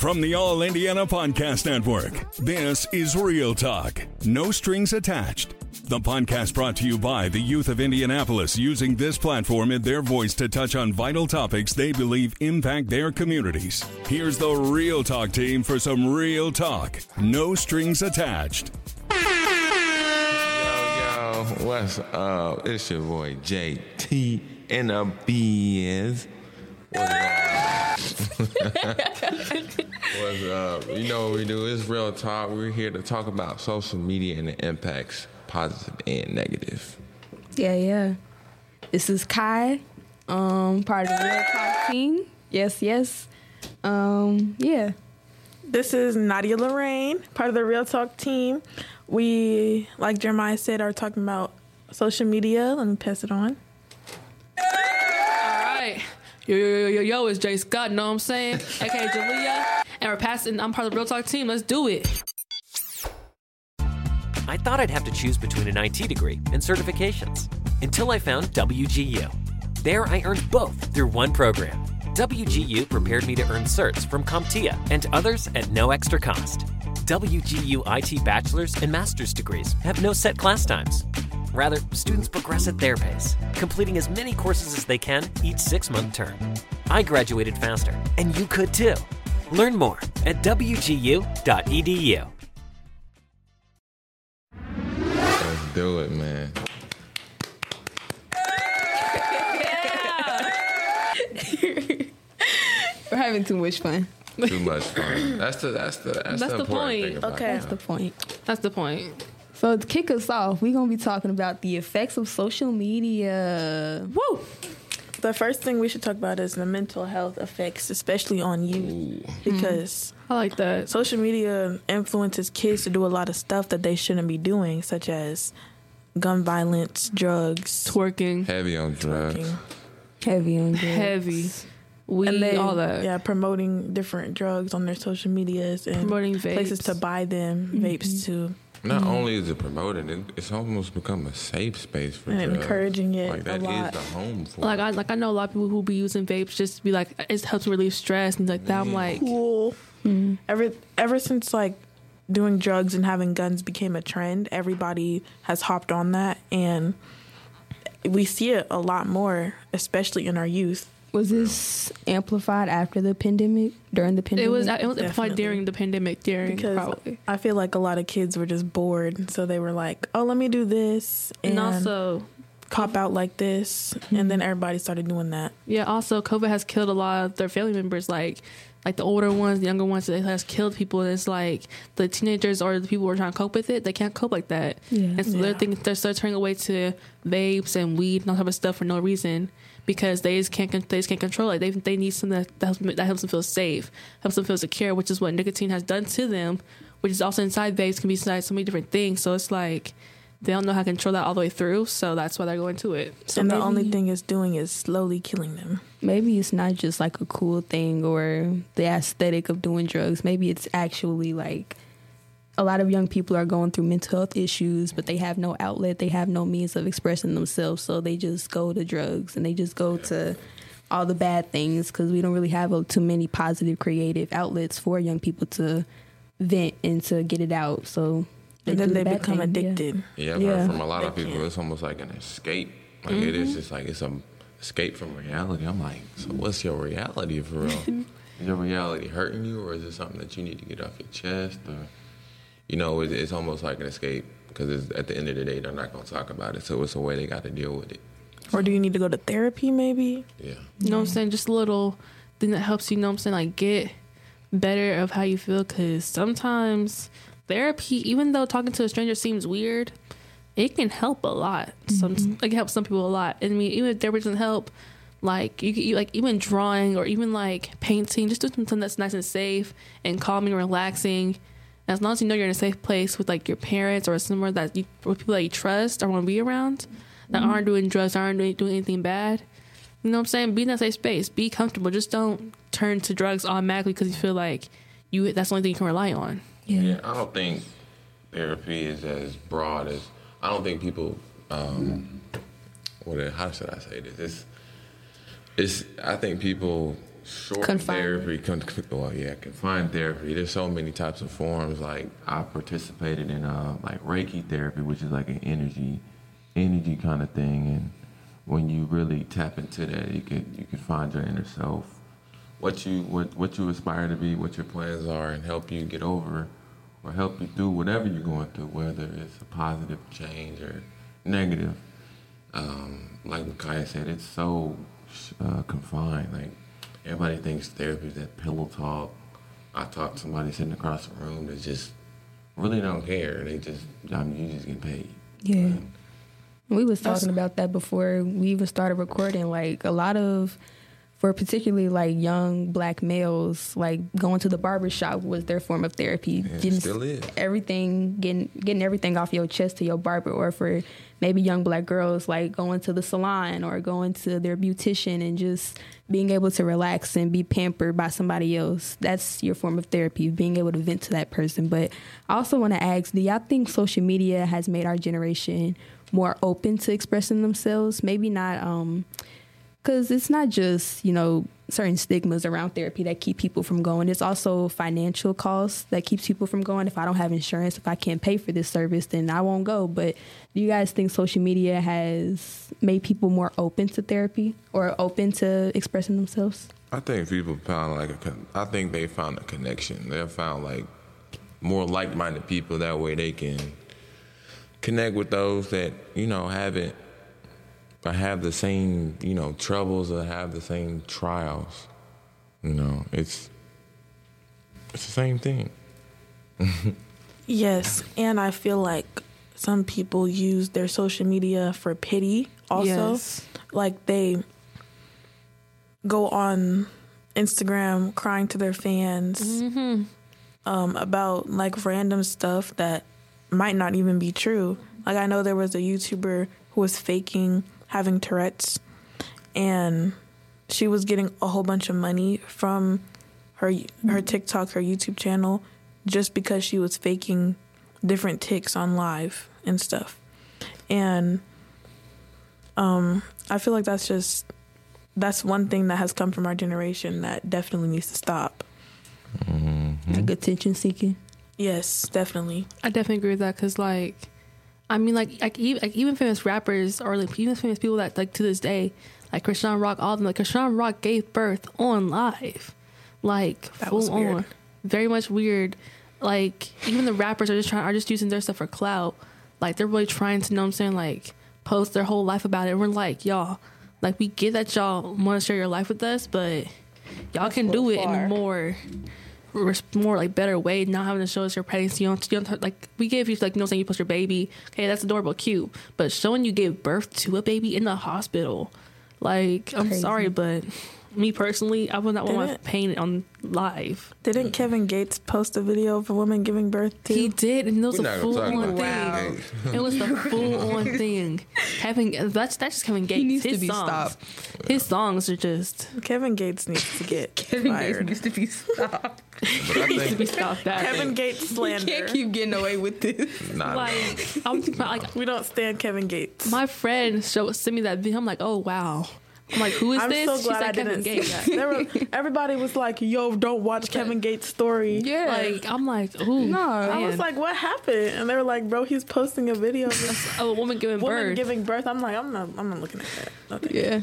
From the All Indiana Podcast Network, this is Real Talk, no strings attached. The podcast brought to you by the youth of Indianapolis using this platform and their voice to touch on vital topics they believe impact their communities. Here's the Real Talk team for some real talk, no strings attached. Yo, yo, what's up? It's your boy JT in the biz. What's up? what's up? You know what we do? It's real talk. We're here to talk about social media and the impacts, positive and negative. Yeah, yeah. This is Kai, um, part of the Real Talk team. Yes, yes. Um, yeah. This is Nadia Lorraine, part of the Real Talk team. We, like Jeremiah said, are talking about social media. Let me pass it on. Yo, yo, yo, yo, yo, it's Jay Scott, know what I'm saying? AKA Jalea. And we're passing, I'm part of the Real Talk team. Let's do it. I thought I'd have to choose between an IT degree and certifications until I found WGU. There, I earned both through one program. WGU prepared me to earn certs from CompTIA and others at no extra cost. WGU IT bachelor's and master's degrees have no set class times. Rather, students progress at their pace, completing as many courses as they can each six month term. I graduated faster, and you could too. Learn more at WGU.edu. Let's do it, man. We're having too much fun. Too much fun. That's the that's the that's, That's the, the point. thing about Okay. it. That's the point. That's the point. So to kick us off, we're gonna be talking about the effects of social media. Woo! The first thing we should talk about is the mental health effects, especially on youth, hmm. because I like that. social media influences kids to do a lot of stuff that they shouldn't be doing, such as gun violence, drugs, Twerking, Heavy on drugs. twerking. Heavy on drugs. heavy, weed, and they all that. yeah promoting different drugs on their social medias and Promoting places to buy them, mm-hmm. vapes too, Not mm-hmm. only is it promoted, it, it's almost become a safe space for and drugs. encouraging it Like a that is lot. the home for. Like it. I like I know a lot of people who be using vapes just to be like it helps relieve stress and like that. I'm like cool. Mm-hmm. Ever ever since like doing drugs and having guns became a trend, everybody has hopped on that, and we see it a lot more, especially in our youth. Was this amplified after the pandemic? During the it pandemic? was it was Definitely. applied during the pandemic. During Because probably. I feel like a lot of kids were just bored, so they were like, "Oh, let me do this," And, and, also, cop out like this, and then mm-hmm. everybody started doing that. yeah, also COVID has killed a lot of their family members. Like, like the older ones, the younger ones, it has killed people. And it's like the teenagers or the people who are trying to cope with it, they can't cope like that. Yeah. And so Yeah. they're thinking they're start turning away to vapes and weed and all type of stuff for no reason because they just can't they just can't control it. They they need something that that helps, them- that helps them feel safe, helps them feel secure, which is what nicotine has done to them. Which is also inside vapes can be inside so many different things. So it's like they don't know how to control that all the way through. So that's why they're going to it. So and the only thing it's doing is slowly killing them. maybe it's not just like a cool thing or the aesthetic of doing drugs. Maybe it's actually like a lot of young people are going through mental health issues, but they have no outlet, they have no means of expressing themselves, so they just go to drugs and they just go to all the bad things because we don't really have uh, too many positive creative outlets for young people to vent and to get it out. So And then they bad become thing, addicted. Yeah, I've Yeah. heard from a lot of people. It's almost like an escape. Like it is just like it's a escape from reality. I'm like, so what's your reality for real? is your reality hurting you, or is it something that you need to get off your chest? Or you know, it's, it's almost like an escape because at the end of the day, they're not going to talk about it. So it's a way they got to deal with it. Or do you need to go to therapy? Maybe. Yeah. You know what I'm saying? Just a little thing that helps you, you know what I'm saying, like get better of how you feel. Cause sometimes therapy, even though talking to a stranger seems weird, it can help a lot. Some mm-hmm. it can help some people a lot. And I mean, even if therapy doesn't help, like you, could- you like even drawing or even like painting, just do something that's nice and safe and calming, relaxing. As long as you know you're in a safe place with like your parents or somewhere that you with people that you trust or want to be around, that aren't doing drugs, aren't doing, doing anything bad. You know what I'm saying? Be in that safe space. Be comfortable. Just don't turn to drugs automatically because you feel like you that's the only thing you can rely on. Yeah, I don't think therapy is as broad as I don't think people. Um, what? How should I say this? It's, it's. I think people short Confined. therapy. Con- well, yeah, confined therapy. There's so many types of forms. Like I participated in uh like Reiki therapy, which is like an energy, energy kind of thing. And when you really tap into that, you can you can find your inner self, what you what what you aspire to be, what your plans are, and help you get over, or help you through whatever you're going through, whether it's a positive change or negative. Um, like Micaiah said, it's so uh, confined. Like everybody thinks therapy is that pillow talk. I talk to somebody sitting across the room that just really don't care. They just, I mean, you just get paid. Yeah. We was talking about that before we even started recording. Like a lot of, for particularly like young black males, like going to the barber shop was their form of therapy. it still is. everything, getting getting everything off your chest to your barber, or for maybe young black girls, like going to the salon or going to their beautician and just being able to relax and be pampered by somebody else. That's your form of therapy, being able to vent to that person. But I also want to ask, do y'all think social media has made our generation more open to expressing themselves? Maybe not um because it's not just you know certain stigmas around therapy that keep people from going it's also financial costs that keeps people from going if i don't have insurance if i can't pay for this service then i won't go but do you guys think social media has made people more open to therapy or open to expressing themselves I think people found like a, con- I think they found a connection. They found like more like-minded people. That way they can connect with those that you know haven't or have the same you know troubles or have the same trials. You know, it's it's the same thing. Yes, and I feel like some people use their social media for pity also. Yes. Like they go on Instagram crying to their fans Mm-hmm. um, about like random stuff that might not even be true. Like I know there was a YouTuber who was faking having Tourette's and she was getting a whole bunch of money from her her TikTok, her YouTube channel just because she was faking different ticks on live and stuff. And um I feel like that's just that's one thing that has come from our generation that definitely needs to stop. like attention seeking Yes, definitely. I definitely agree with that because, like, I mean, like, like even, like even famous rappers or like even famous people that like to this day, like Chrisean Rock, all of them, like Chrisean Rock gave birth on live, like That full was weird. on, very much weird. Like even the rappers are just trying are just using their stuff for clout. Like they're really trying to, know what I'm saying, like post their whole life about it. And we're like, y'all, like we get that y'all want to share your life with us, but y'all can do it in a more more like better way, not having to show us your pregnancy. You don't, you don't like we gave you like you know saying you post your baby. Okay, that's adorable, cute. But showing you gave birth to a baby in the hospital, like I'm sorry, but me personally, I would not want my Didn't- pain on live. Didn't Kevin Gates post a video of a woman giving birth too? He did, and it was We're a not full gonna talk on about thing. that. It was the full on thing. Kevin, that's that's just Kevin Gates. needs to His be songs, stopped. his songs are just Kevin Gates needs to get Kevin Gates fired. Needs to be stopped But I to be think stopped back. Kevin Gates slander. can't keep getting away with this nah, like I'm thinking about like we don't stand Kevin Gates. My friend showed sent me that video. I'm like, oh wow. I'm like, who is I'm this? so She glad said I Kevin didn't see Gates. that. Were, everybody was like, "Yo, don't watch Kevin Gates' story." yeah Like I'm like, ooh, No. I was like, "What happened?" And they were like, "Bro, he's posting a video of a woman giving woman birth. giving birth." I'm like, "I'm not, I'm not looking at that." No, thank you. yeah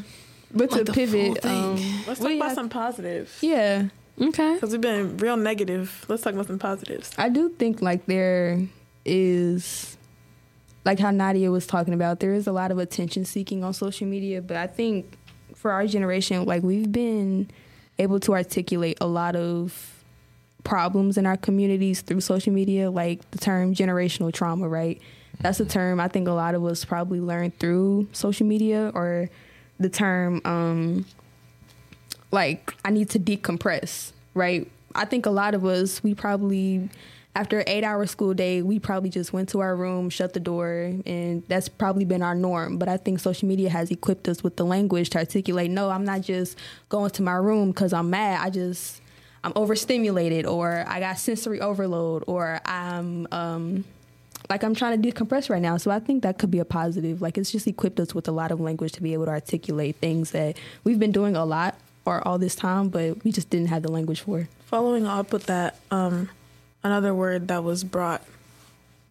but Like to the pivot um. Let's talk about y'all- some positives yeah okay. because we've been real negative. Let's talk about some positives. I do think like there is like how Nadia was talking about, there is a lot of attention seeking on social media, but I think for our generation, like we've been able to articulate a lot of problems in our communities through social media, like the term generational trauma, right? That's a term I think a lot of us probably learned through social media or the term um like I need to decompress, right? I think a lot of us we probably after an eight hour school day, we probably just went to our room, shut the door, and that's probably been our norm. But I think social media has equipped us with the language to articulate, no, I'm not just going to my room because I'm mad. I just I'm overstimulated or I got sensory overload or I'm um like I'm trying to decompress right now. So I think that could be a positive. Like it's just equipped us with a lot of language to be able to articulate things that we've been doing a lot part all this time, but we just didn't have the language for. Following up with that, um, another word that was brought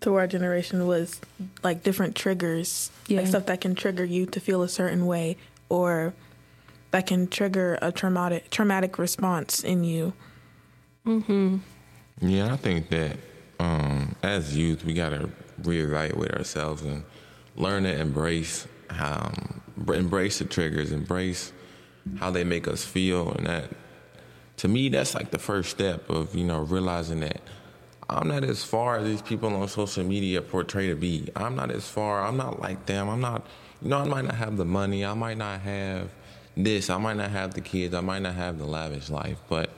to our generation was like different triggers, Yeah. like stuff that can trigger you to feel a certain way, or that can trigger a traumatic traumatic response in you. Mhm. Yeah, I think that um, as youth, we got to reevaluate ourselves and learn to embrace how, embrace the triggers, embrace how they make us feel, and that to me, that's like the first step of you know realizing that I'm not as far as these people on social media portray to be. I'm not as far. I'm not like them. I'm not. You know, I might not have the money. I might not have this. I might not have the kids. I might not have the lavish life, but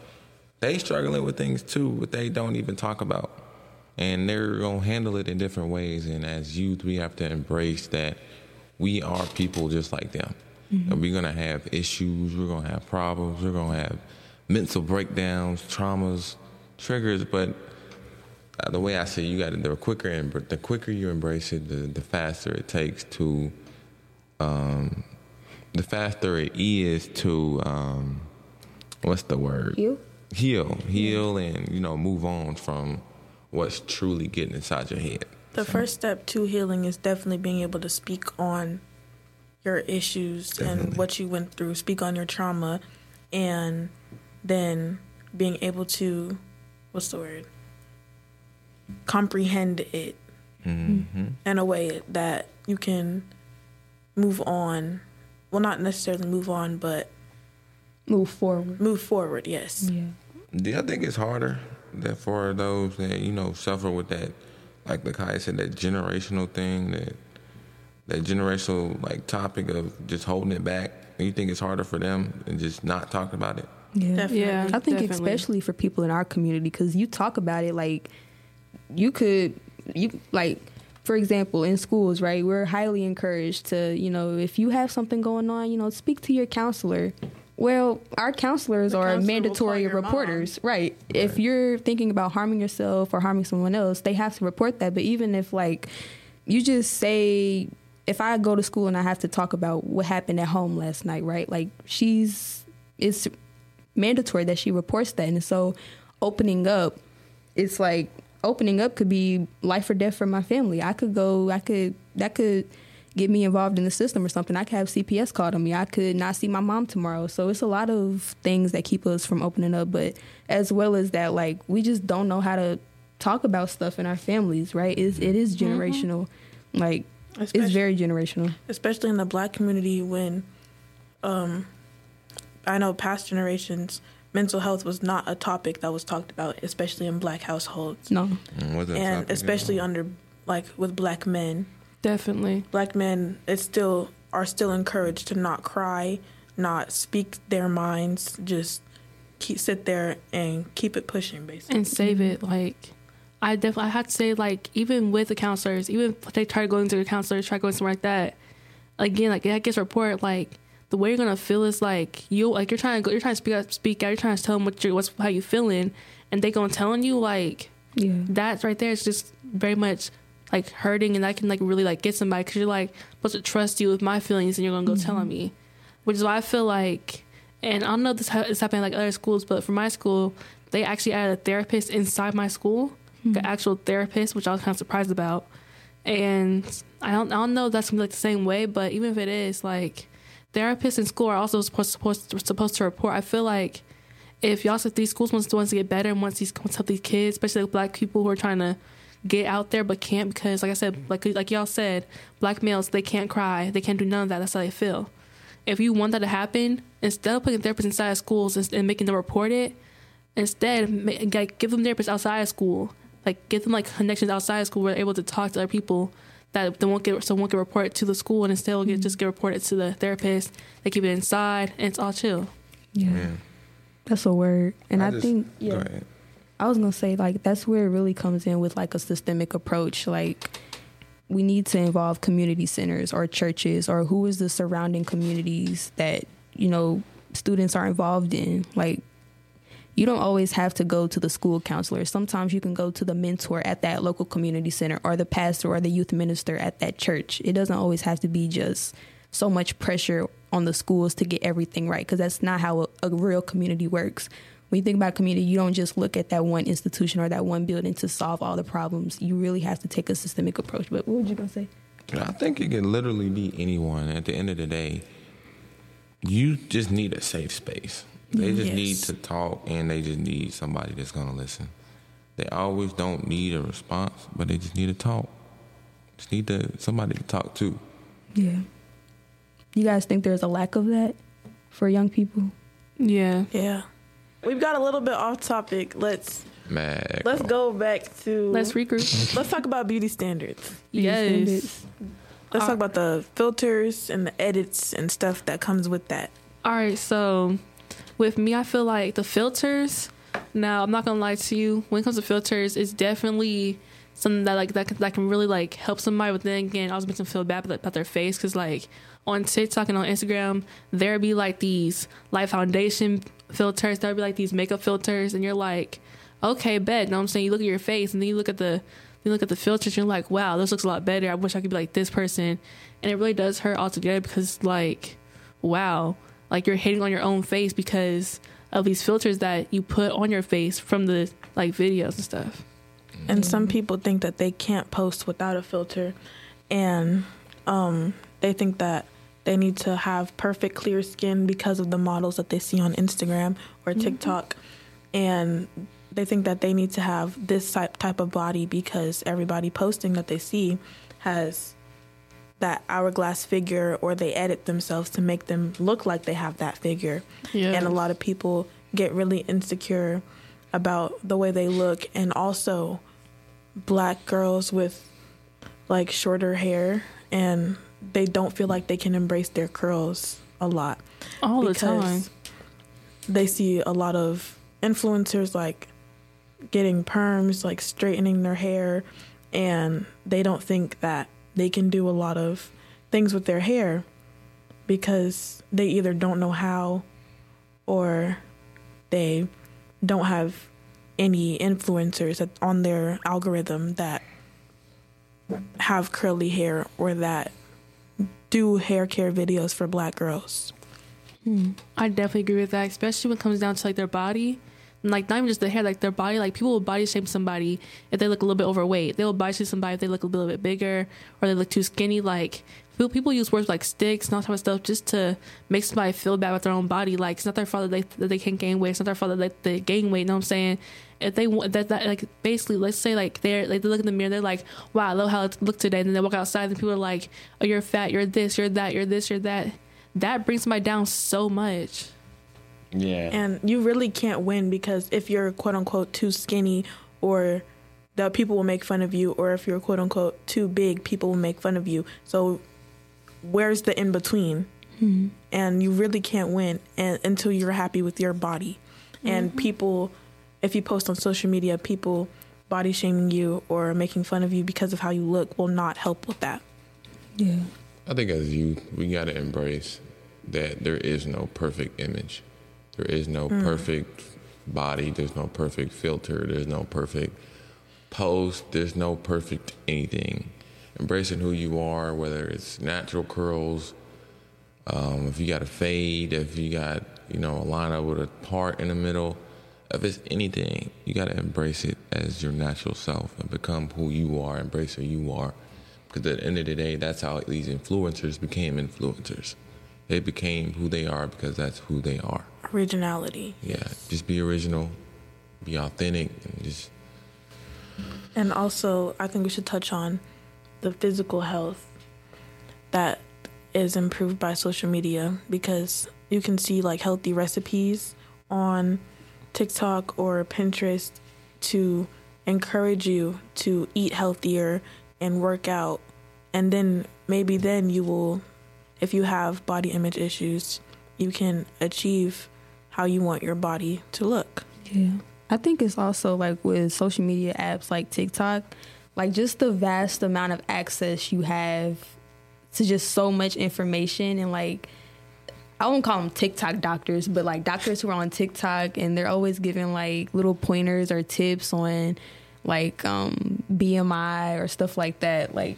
they struggling with things too, but they don't even talk about. And they're gonna handle it in different ways. And as youth, we have to embrace that we are people just like them. Mm-hmm. And we're gonna have issues, we're gonna have problems, we're gonna have mental breakdowns, traumas, triggers. But the way I say, it, you got to the quicker and the quicker you embrace it, the, the faster it takes to, um, the faster it is to, um, what's the word? Heal? heal, heal, and you know move on from what's truly getting inside your head. The first step to healing is definitely being able to speak on your issues and what you went through, speak on your trauma, and then being able to, what's the word? Comprehend it mm-hmm. in a way that you can move on. Well, not necessarily move on, but Move forward. move forward, yes. Yeah. Yeah, I think it's harder that for those that you know suffer with that, like the Kai said, that generational thing, that that generational like topic of just holding it back. You think it's harder for them and just not talking about it? Yeah. Definitely. Yeah, I think definitely. especially for people in our community because you talk about it like you could you like for example in schools right we're highly encouraged to you know if you have something going on you know speak to your counselor well our counselors The are counselor mandatory call your reporters right. if you're thinking about harming yourself or harming someone else they have to report that but even if like you just say if i go to school and i have to talk about what happened at home last night right like she's it's mandatory that she reports that. And so opening up, it's like opening up could be life or death for my family. I could go, I could, that could get me involved in the system or something. I could have CPS called on me. I could not see my mom tomorrow. So it's a lot of things that keep us from opening up. But as well as that, like we just don't know how to talk about stuff in our families, right? It's, it is generational. Like it's very generational. especially in the black community when um I know past generations mental health was not a topic that was talked about especially in black households No. Mm, what's and topic especially under like with black men Definitely. black men it's still are still encouraged to not cry not speak their minds just keep sit there and keep it pushing basically and save it. Like, I definitely, I have to say, like, even with the counselors, even if they try going to the counselors, try going somewhere like that, again, like, that gets report, like, the way you're gonna feel is like you, like, you're trying to go, you're trying to speak out, speak out, you're trying to tell them what you're, what's, how you feeling, and they gonna telling you, like, Yeah. that right there is just very much like hurting and that can like really like get somebody because you're like supposed to trust you with my feelings and you're gonna go telling mm-hmm. me which is why i feel like and i don't know if this ha- is happening like other schools but for my school they actually added a therapist inside my school like hmm. an actual therapist which i was kind of surprised about and i don't, I don't know if that's gonna be like the same way but even if it is like therapists in school are also supposed supposed supposed to report i feel like if y'all if these schools wants wants to get better and wants these wants to help these kids, especially like black people who are trying to get out there but can't because like I said, like like y'all said, black males they can't cry, they can't do none of that. That's how they feel. If you want that to happen, instead of putting therapists inside of schools and, and making them report it, instead ma- like give them therapists outside of school. Like give them like connections outside of school where they're able to talk to other people that they won't get so won't get reported to the school and instead will get mm-hmm. just get reported to the therapist. They keep it inside and it's all chill. Yeah. Yeah. That's a word. And I, just- think, Go yeah. ahead. I was gonna say like that's where it really comes in with like a systemic approach. Like we need to involve community centers or churches or who is the surrounding communities that you know students are involved in. Like you don't always have to go to the school counselor. Sometimes you can go to the mentor at that local community center or the pastor or the youth minister at that church. It doesn't always have to be just so much pressure on the schools to get everything right because that's not how a, a real community works. When you think about community, you don't just look at that one institution or that one building to solve all the problems. You really have to take a systemic approach. But what were you gonna say? I think it can literally be anyone. At the end of the day, you just need a safe space. They just Yes. need to talk and they just need somebody that's going to listen. They always don't need a response, but they just need to talk. Just need to somebody to talk to. Yeah. You guys think there's a lack of that for young people? Yeah. Yeah. We've got a little bit off topic. Let's Mad. let's go back to Let's regroup. let's talk about beauty standards. yes. Let's Uh, talk about the filters and the edits and stuff that comes with that. All right, so with me, I feel like the filters. Now, I'm not gonna lie to you. When it comes to filters, it's definitely something that like that can, that can really like help somebody. But then again, I was making them feel bad about, their face because like on TikTok and on Instagram, there be like these light foundation filters. There be like these makeup filters, and you're like, okay, bet. Know what I'm saying? You look at your face, and then you look at the you look at the filters, and you're like, wow, this looks a lot better. I wish I could be like this person, and it really does hurt altogether because like, wow, like you're hating on your own face because of these filters that you put on your face from the like videos and stuff. And some people think that they can't post without a filter, and um, they think that they need to have perfect clear skin because of the models that they see on Instagram or TikTok, and they think that they need to have this type type of body because everybody posting that they see has that hourglass figure, or they edit themselves to make them look like they have that figure. Yeah, and a lot of people get really insecure about the way they look. And also black girls with like shorter hair and they don't feel like they can embrace their curls a lot. All the time. they see a lot of influencers like getting perms like straightening their hair. And they don't think that they can do a lot of things with their hair because they either don't know how or they don't have any influencers on their algorithm that have curly hair or that do hair care videos for black girls. Hmm. I definitely agree with that, especially when it comes down to like their body. Like not even just the hair, like their body. Like people will body shame somebody if they look a little bit overweight. They will body shame somebody if they look a little bit bigger or they look too skinny. Like people, people use words like sticks and all type of stuff just to make somebody feel bad with their own body. Like it's not their fault that they that they can't gain weight. It's not their fault that they, they gain weight. You know what I'm saying? If they want that, that like basically, let's say like they're like they look in the mirror, they're like, "Wow, I love how I look today." And then they walk outside, and people are like, "Oh, you're fat. You're this. You're that. You're this. You're that." That brings somebody down so much. Yeah. And you really can't win because if you're quote unquote too skinny or the people will make fun of you or if you're quote unquote too big, people will make fun of you. So where's the in between? Hmm. And you really can't win and, until you're happy with your body. And mm-hmm. people if you post on social media, people body shaming you or making fun of you because of how you look will not help with that. Yeah. I think as you, we got to embrace that there is no perfect image. There is no perfect body. There's no perfect filter. There's no perfect post. There's no perfect anything. Embracing who you are, whether it's natural curls, um, if you got a fade, if you got, you know, a lineup with a part in the middle, if it's anything, you got to embrace it as your natural self and become who you are, embrace who you are. Because at the end of the day, that's how these influencers became influencers. They became who they are because that's who they are. Originality. Yeah, just be original, be authentic, and just And also, I think we should touch on the physical health that is improved by social media because you can see like healthy recipes on TikTok or Pinterest to encourage you to eat healthier and work out. And then maybe then you will, if you have body image issues, you can achieve how you want your body to look. Yeah. I think it's also like with social media apps like TikTok, like just the vast amount of access you have to just so much information and like I won't call them TikTok doctors, but like doctors who are on TikTok and they're always giving like little pointers or tips on like um BMI or stuff like that. Like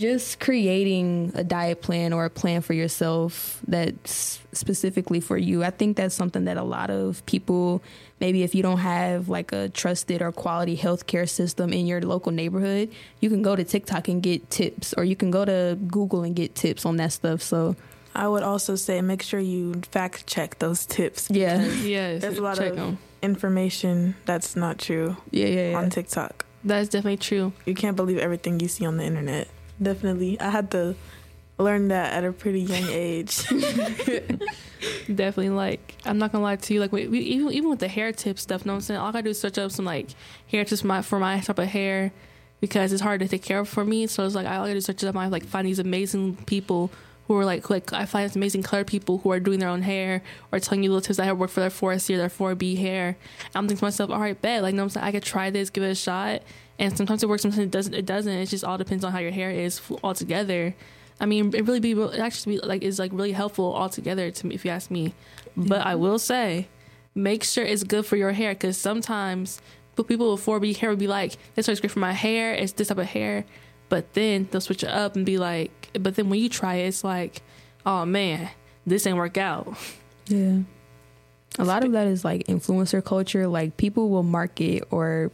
just creating a diet plan or a plan for yourself that's specifically for you. I think that's something that a lot of people, maybe if you don't have like a trusted or quality healthcare system in your local neighborhood, you can go to TikTok and get tips, or you can go to Google and get tips on that stuff. So, I would also say make sure you fact check those tips. yeah, Yes, There's a lot check of 'em. information that's not true yeah, yeah, yeah. on TikTok. That's definitely true. You can't believe everything you see on the internet. Definitely. I had to learn that at a pretty young age. Definitely, like I'm not gonna lie to you. Like we, we, even even with the hair tip stuff, know what I'm saying? All I gotta do is search up some like hair tips for my for my type of hair because it's hard to take care of for me. So it's like I all I gotta do is search up. I like find these amazing people who are like like I find these amazing color people who are doing their own hair or telling you little tips that have worked for their 4C or their 4B hair. I'm thinking to myself, all right, bet like know what I'm saying? I could try this, give it a shot. And sometimes it works, sometimes it doesn't. It doesn't. It just all depends on how your hair is altogether. I mean, it really be it actually be like is like really helpful altogether to me if you ask me. But I will say, make sure it's good for your hair because sometimes people with 4B hair would be like, this is great for my hair. It's this type of hair, but then they'll switch it up and be like, but then when you try it, it's like, oh man, this ain't work out. Yeah. A lot of that is like influencer culture. Like people will market or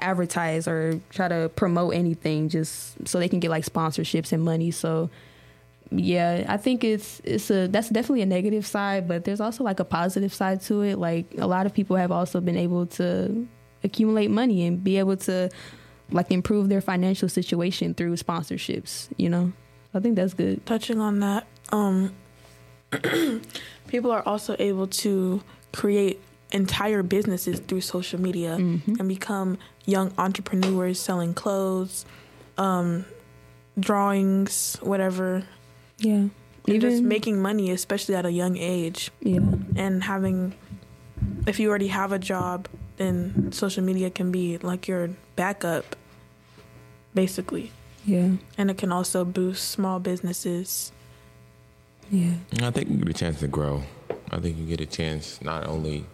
advertise or try to promote anything just so they can get like sponsorships and money. So yeah, I think it's it's a that's definitely a negative side, but there's also like a positive side to it. Like a lot of people have also been able to accumulate money and be able to like improve their financial situation through sponsorships, you know? I think that's good. Touching on that, um, people are also able to create entire businesses through social media and become young entrepreneurs selling clothes, um, drawings, whatever. Yeah. And just making money, especially at a young age. yeah. and having if you already have a job then social media can be like your backup basically Yeah. and it can also boost small businesses Yeah. I think you get a chance to grow. I think you get a chance not only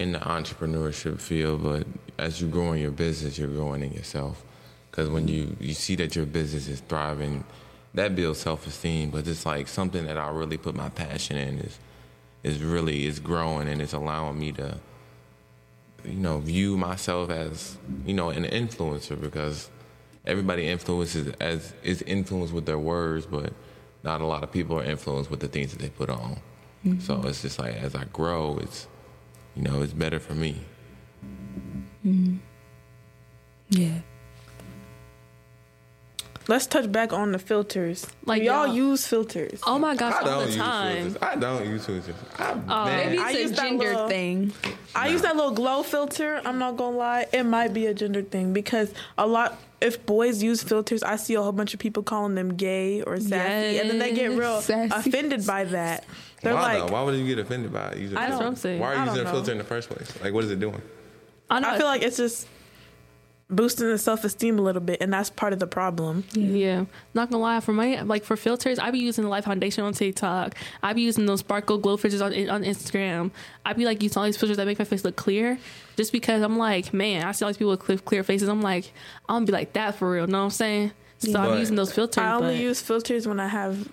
in the entrepreneurship field, but as you grow in your business, you're growing in yourself. Because when you, you see that your business is thriving, that builds self esteem. But it's like something that I really put my passion in is is really is growing and it's allowing me to you know view myself as you know an influencer because everybody influences as is influenced with their words, but not a lot of people are influenced with the things that they put on. Mm-hmm. So it's just like as I grow, it's you know it's better for me. Mm-hmm. Yeah. let's touch back on the filters Like, like y'all y'all- use filters Oh my gosh, I all don't the use time. filters. I don't use filters. I, Oh, man, Maybe I it's use a that gender little- thing. I use that little glow filter. I'm not gonna lie, it might be a gender thing because a lot. If boys use filters, I see a whole bunch of people calling them gay or sassy, and then they get real sassy. offended by that. They're why like, though? Why would you get offended by? Using I a don't- filter? Why are you using a filter in the first place? Like, what is it doing? I know. I feel like it's just boosting the self esteem a little bit, and that's part of the problem. Yeah, not gonna lie. For my like for filters, I be using the Life Foundation on TikTok. I be using those sparkle glow filters on on Instagram. I be like using all these filters that make my face look clear, just because I'm like, man, I see all these people with clear, clear faces. I'm like, I'm gonna be like that for real. Know what I'm saying? So I'm using those filters. I only but use filters when I have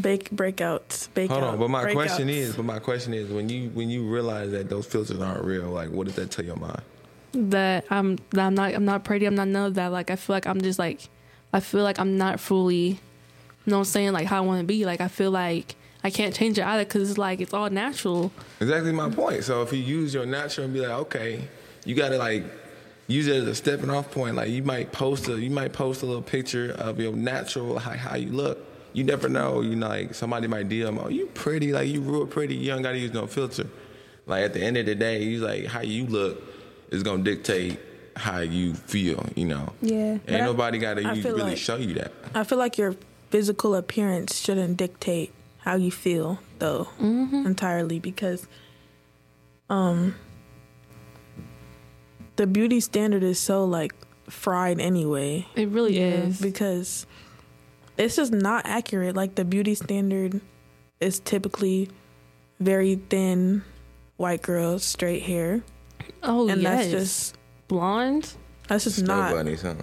bake breakouts. Bake Hold out, on, but my breakouts. question is, but my question is, when you when you realize that those filters aren't real, like, what does that tell your mind? that I'm that I'm not I'm not pretty. I'm not none of that. Like I feel like I'm just like I feel like I'm not fully. You know what I'm saying? Like how I want to be. Like I feel like I can't change it either because it's like it's all natural. Exactly my point. So if you use your natural and be like, okay, you gotta like use it as a stepping off point. Like you might post a you might post a little picture of your natural how, how you look. You never know. You know, like somebody might DM, oh, you pretty, like you real pretty. You don't gotta use no filter. Like at the end of the day, you like how you look is gonna dictate how you feel. You know. Yeah. But Ain't I- nobody gotta I you really like- show you that. I feel like your physical appearance shouldn't dictate how you feel, though, entirely because, um, the beauty standard is so like fried anyway. It really is. because it's just not accurate. Like the beauty standard is typically very thin, white girls, straight hair, Oh and yes, that's just blonde. that's just Snow not bunnies, huh?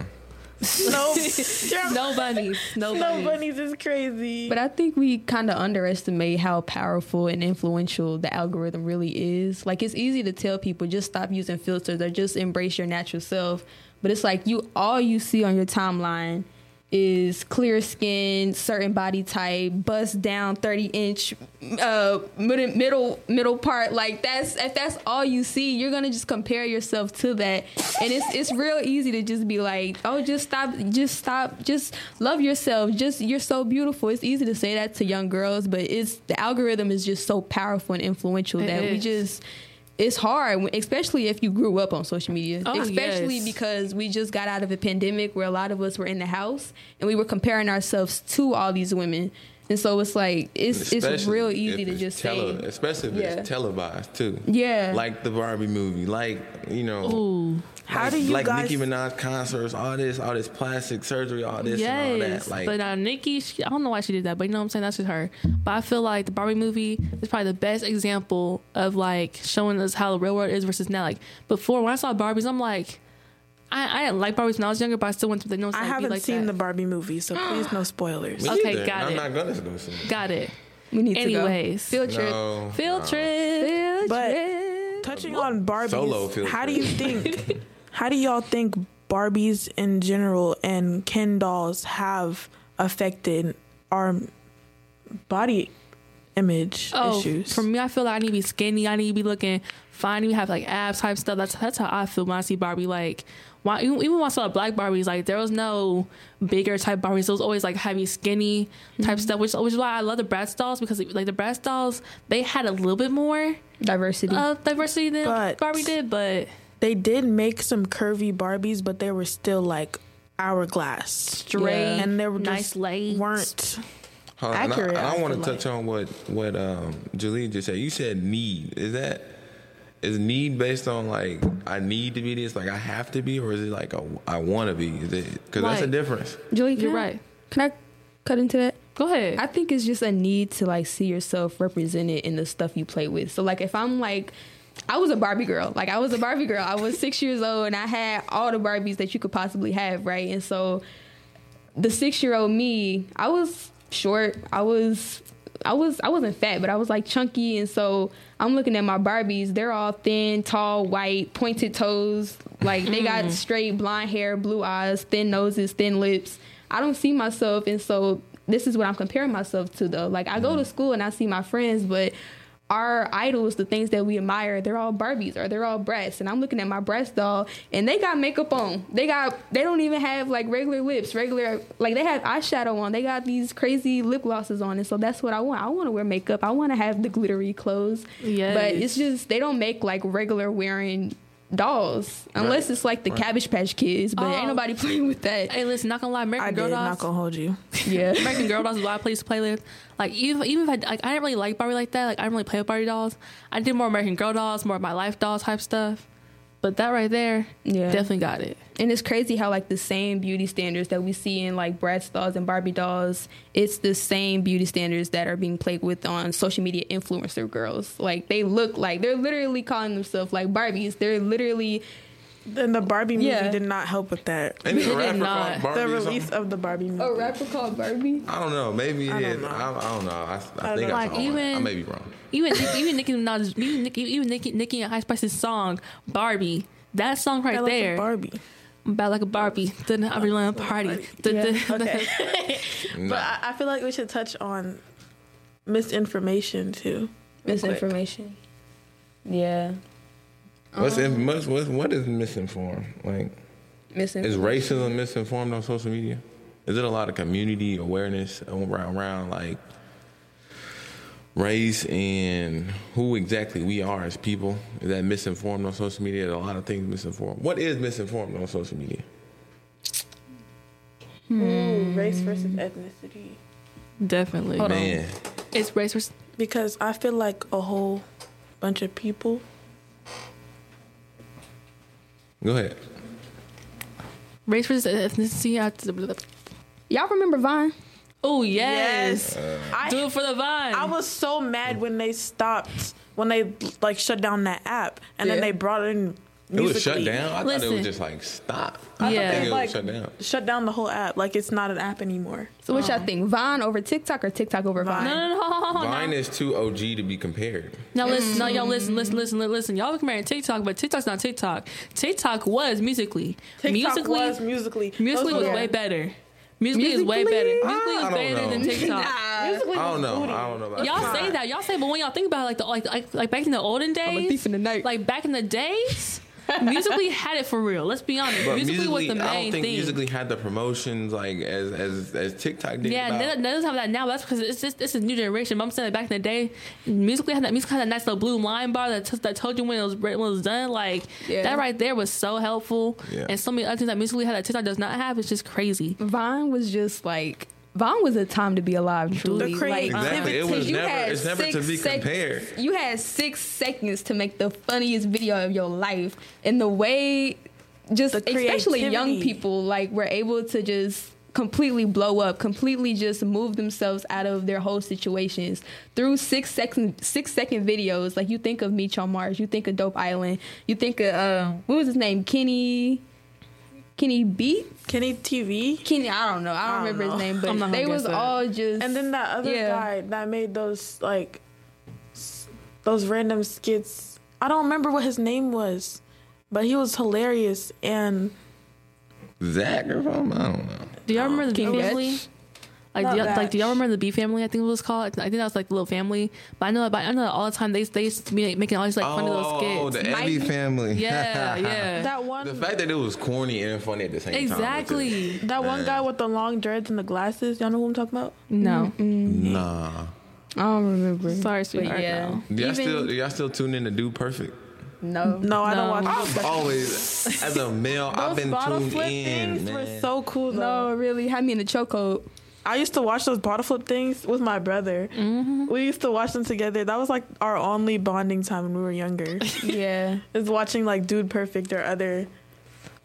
Snow, Snow bunnies. Snow snow bunnies. bunnies is crazy. But I think we kind of underestimate how powerful and influential the algorithm really is. Like it's easy to tell people just stop using filters or just embrace your natural self, but it's like you all you see on your timeline is clear skin, certain body type, bust down 30 inch uh middle middle middle part like that's if that's all you see, you're to just compare yourself to that. And it's it's real easy to just be like, "Oh, just stop, just stop, just love yourself. Just you're so beautiful." It's easy to say that to young girls, but it's the algorithm is just so powerful and influential It that we just it's hard, especially if you grew up on social media. Oh, especially yes. because we just got out of a pandemic where a lot of us were in the house and we were comparing ourselves to all these women. And so it's like it's it's real easy to just tele- say, especially if Yeah. it's televised too. Yeah. like the Barbie movie, like you know, Ooh. How like, do you like guys? Nicki Minaj concerts, all this, all this plastic surgery, all this and all Yes, that. Like, but uh, Nicki, she, I don't know why she did that, but you know what I'm saying? That's just her. But I feel like the Barbie movie is probably the best example of like showing us how the real world is versus now. Like before, when I saw Barbies, I'm like, I, I didn't like Barbies when I was younger, but I still went through the notes. I haven't seen the Barbie movie, so please no spoilers. me okay, neither, got and it. I'm not gonna go see it. Got it. we need to Anyways. go. Field trip. No, Field no. trip. Field But- trip. Touching on Barbies, Solo field how do you think? how do y'all think Barbies in general and Ken dolls have affected our body image Oh, issues? for me, I feel like I need to be skinny. I need to be looking fine. I need to have like abs type stuff. That's that's how I feel when I see Barbie. Like, why, even, even when I saw black Barbies, like there was no bigger type Barbies. It was always like heavy, skinny type Mm-hmm. stuff. Which which is why I love the Bratz dolls because like the Bratz dolls, they had a little bit more Diversity. of diversity than But- Barbie did. But they did make some curvy Barbies, but they were still like hourglass, straight, Yeah. and they were nice just legs. weren't. Hold on, and accurate, I, I want to feel touch on what what um, Julie just said. You said need. Is that is need based on like I need to be this, like I have to be, or is it like a, I want to be? Is it because that's a difference? Julie, You're I- right. Can I cut into that? Go ahead. I think it's just a need to like see yourself represented in the stuff you play with. So like if I'm like I was a Barbie girl. Like I was a Barbie girl. I was 6 years old and I had all the Barbies that you could possibly have, right? And so the 6-year-old me, I was short. I was I was I wasn't fat, but I was like chunky and so I'm looking at my Barbies. They're all thin, tall, white, pointed toes. Like they got hmm. straight blonde hair, blue eyes, thin noses, thin lips. I don't see myself and so this is what I'm comparing myself to though. Like I go hmm. to school and I see my friends, but our idols, the things that we admire, they're all Barbies or they're all Bratz. And I'm looking at my Bratz doll and they got makeup on. They got they don't even have like regular lips, regular like they have eyeshadow on. They got these crazy lip glosses on. And so that's what I want. I want to wear makeup. I want to have the glittery clothes. Yes. But it's just they don't make like regular wearing dolls unless Right. it's like the Right. Cabbage Patch Kids, but Oh. ain't nobody playing with that. hey, listen, not gonna lie, American I Girl did dolls. not gonna hold you. Yeah. American Girl dolls is what I play to play with. Like even even if I like I didn't really like Barbie like that. Like I didn't really play with Barbie dolls. I did more American Girl dolls, more of my life dolls type stuff. But that right there, Yeah. definitely got it. And it's crazy how like the same beauty standards that we see in like Bratz dolls and Barbie dolls, it's the same beauty standards that are being played with on social media influencer girls. Like they look like they're literally calling themselves like Barbies. They're literally Then the Barbie movie Yeah. did not help with that. Ain't it a It did rapper not. called Barbie The or release of the Barbie oh, movie. a rapper called Barbie. I don't know. Maybe it I don't know. I, I don't know. I, I, I think don't I know. Like, saw even- it. I may be wrong. Even even Nicki Minaj, even Nicki, even Nicki, Nicki and Ice Spice's song Barbie. That song right I like the there, Barbie. about like a Barbie. Then I really want to party. Dun, Yeah. dun, Okay. Nah. But I, I feel like we should touch on misinformation too. real quick. Misinformation. Yeah. What's, uh-huh. in, what's, what's what is misinformed? Like, is racism misinformed on social media? Is it a lot of community awareness around, around like race and who exactly we are as people? Is that misinformed on social media? Is a lot of things misinformed. What is misinformed on social media? Hmm. Ooh, race versus ethnicity. Definitely, Hold on. Man, it's race versus. Because I feel like a whole bunch of people. Go ahead. Race versus ethnicity. Y'all remember Vine? Oh yes, uh, I, do it for the vine. I was so mad when they stopped when they like shut down that app and then they brought in It was shut down. I thought it was just like stop. Yeah. I yeah, think it Like, shut down. shut down the whole app. Like it's not an app anymore. So what y'all think? Vine over TikTok or TikTok over Vine? No, no, no, no. Vine is too OG to be compared. Now listen, no, y'all listen, listen, listen, li- listen. Y'all were comparing TikTok, but TikTok's not TikTok. TikTok was musical.ly. TikTok musical.ly, was musical.ly. musical.ly Those was were- way better. Musical.ly is way better. Musical.ly? Musical.ly is I don't better than know. TikTok. Musical.ly I don't was know. booty. I don't know about Y'all that. say that. Y'all say, but when y'all think about it, like the like like, like back in the olden days, I'm a thief in the night. like back in the days, musical.ly had it for real. Let's be honest. But musical.ly, was the musical.ly, I main don't think thing. musical.ly had the promotions like as as as TikTok did. Yeah, about- they, they doesn't have that now. That's because it's just this is new generation. But I'm saying that back in the day, musical.ly had that music had that nice little blue line bar that, t- that told you when it was when it was done. Like Yeah. that right there was so helpful. Yeah. And so many other things that musical.ly had that TikTok does not have. It's just crazy. Vine was just like Vine was a time to be alive. Truly, The creativity. like, Exactly. It 'cause was you never- had it's never to six be sec- compared. You had six seconds to make the funniest video of your life, and the way, just The especially young people, like were able to just completely blow up, completely just move themselves out of their whole situations through six second six second videos. Like you think of Meet on Mars, you think of Dope Island, you think of um, what was his name, Kenny. Kenny Beat? Kenny TV. Kenny, I don't know. I don't, I don't remember know. his name, but they was that. all just And then that other Yeah. guy that made those like s- those random skits. I don't remember what his name was, but he was hilarious and Zach or something. I don't know. Do y'all remember the B King family? Batch? Like, Not do y'all, like, do y'all remember the B family? I think it was called. I think that was like the little family. But I know, but I know that all the time they they used to be making all these like funny little oh, skits. Oh, the Evie Mikey? family. yeah, yeah. that one the fact that it was corny and funny at the same time. exactly. that one guy with the long dreads and the glasses. Y'all know who I'm talking about? No, just- Nah. I don't remember. sorry, but sweetheart. yeah, no. Do y'all Even- still do y'all still tune in to Dude Perfect? no, No, I don't watch. I've always, as a male, I've Those been bottle tuned flip in. things were man. so cool though. no, really had me in the chokehold. I used to watch those bottle flip things with my brother. Mm-hmm. We used to watch them together. That was like our only bonding time when we were younger. Yeah, is watching like Dude Perfect or other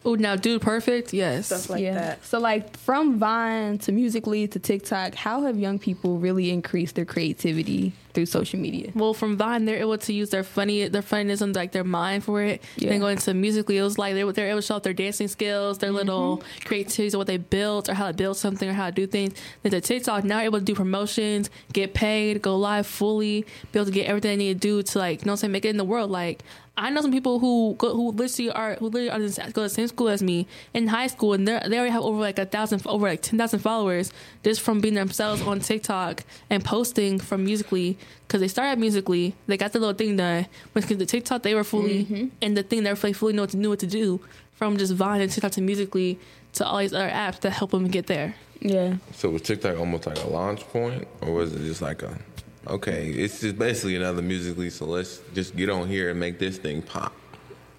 Oh, now, dude, perfect. Yes. stuff like yeah. that. So like from Vine to Musical.ly to TikTok, how have young people really increased their creativity through social media? Well, from Vine, they're able to use their funny, their funniness and like their mind for it. Yeah. Then going to musical.ly, it was like they were they're able to show off their dancing skills, their little Mm-hmm. creativities of what they built or how to build something or how to do things. Then to TikTok, now able to do promotions, get paid, go live fully, be able to get everything they need to do to like, you know what I'm saying, make it in the world. Like I know some people who go, who literally are who literally are this, go to the same school as me in high school, and they they already have over like a thousand, over like ten thousand followers just from being themselves on TikTok and posting from Musical.ly because they started Musical.ly, they got the little thing done. But because the TikTok they were fully mm-hmm. and the thing they were fully, fully know what to knew what to do from just Vine and TikTok to Musical.ly to all these other apps that help them get there. Yeah, So was TikTok almost like a launch point, or was it just like a, okay, it's just basically another musical.ly, so let's just get on here and make this thing pop.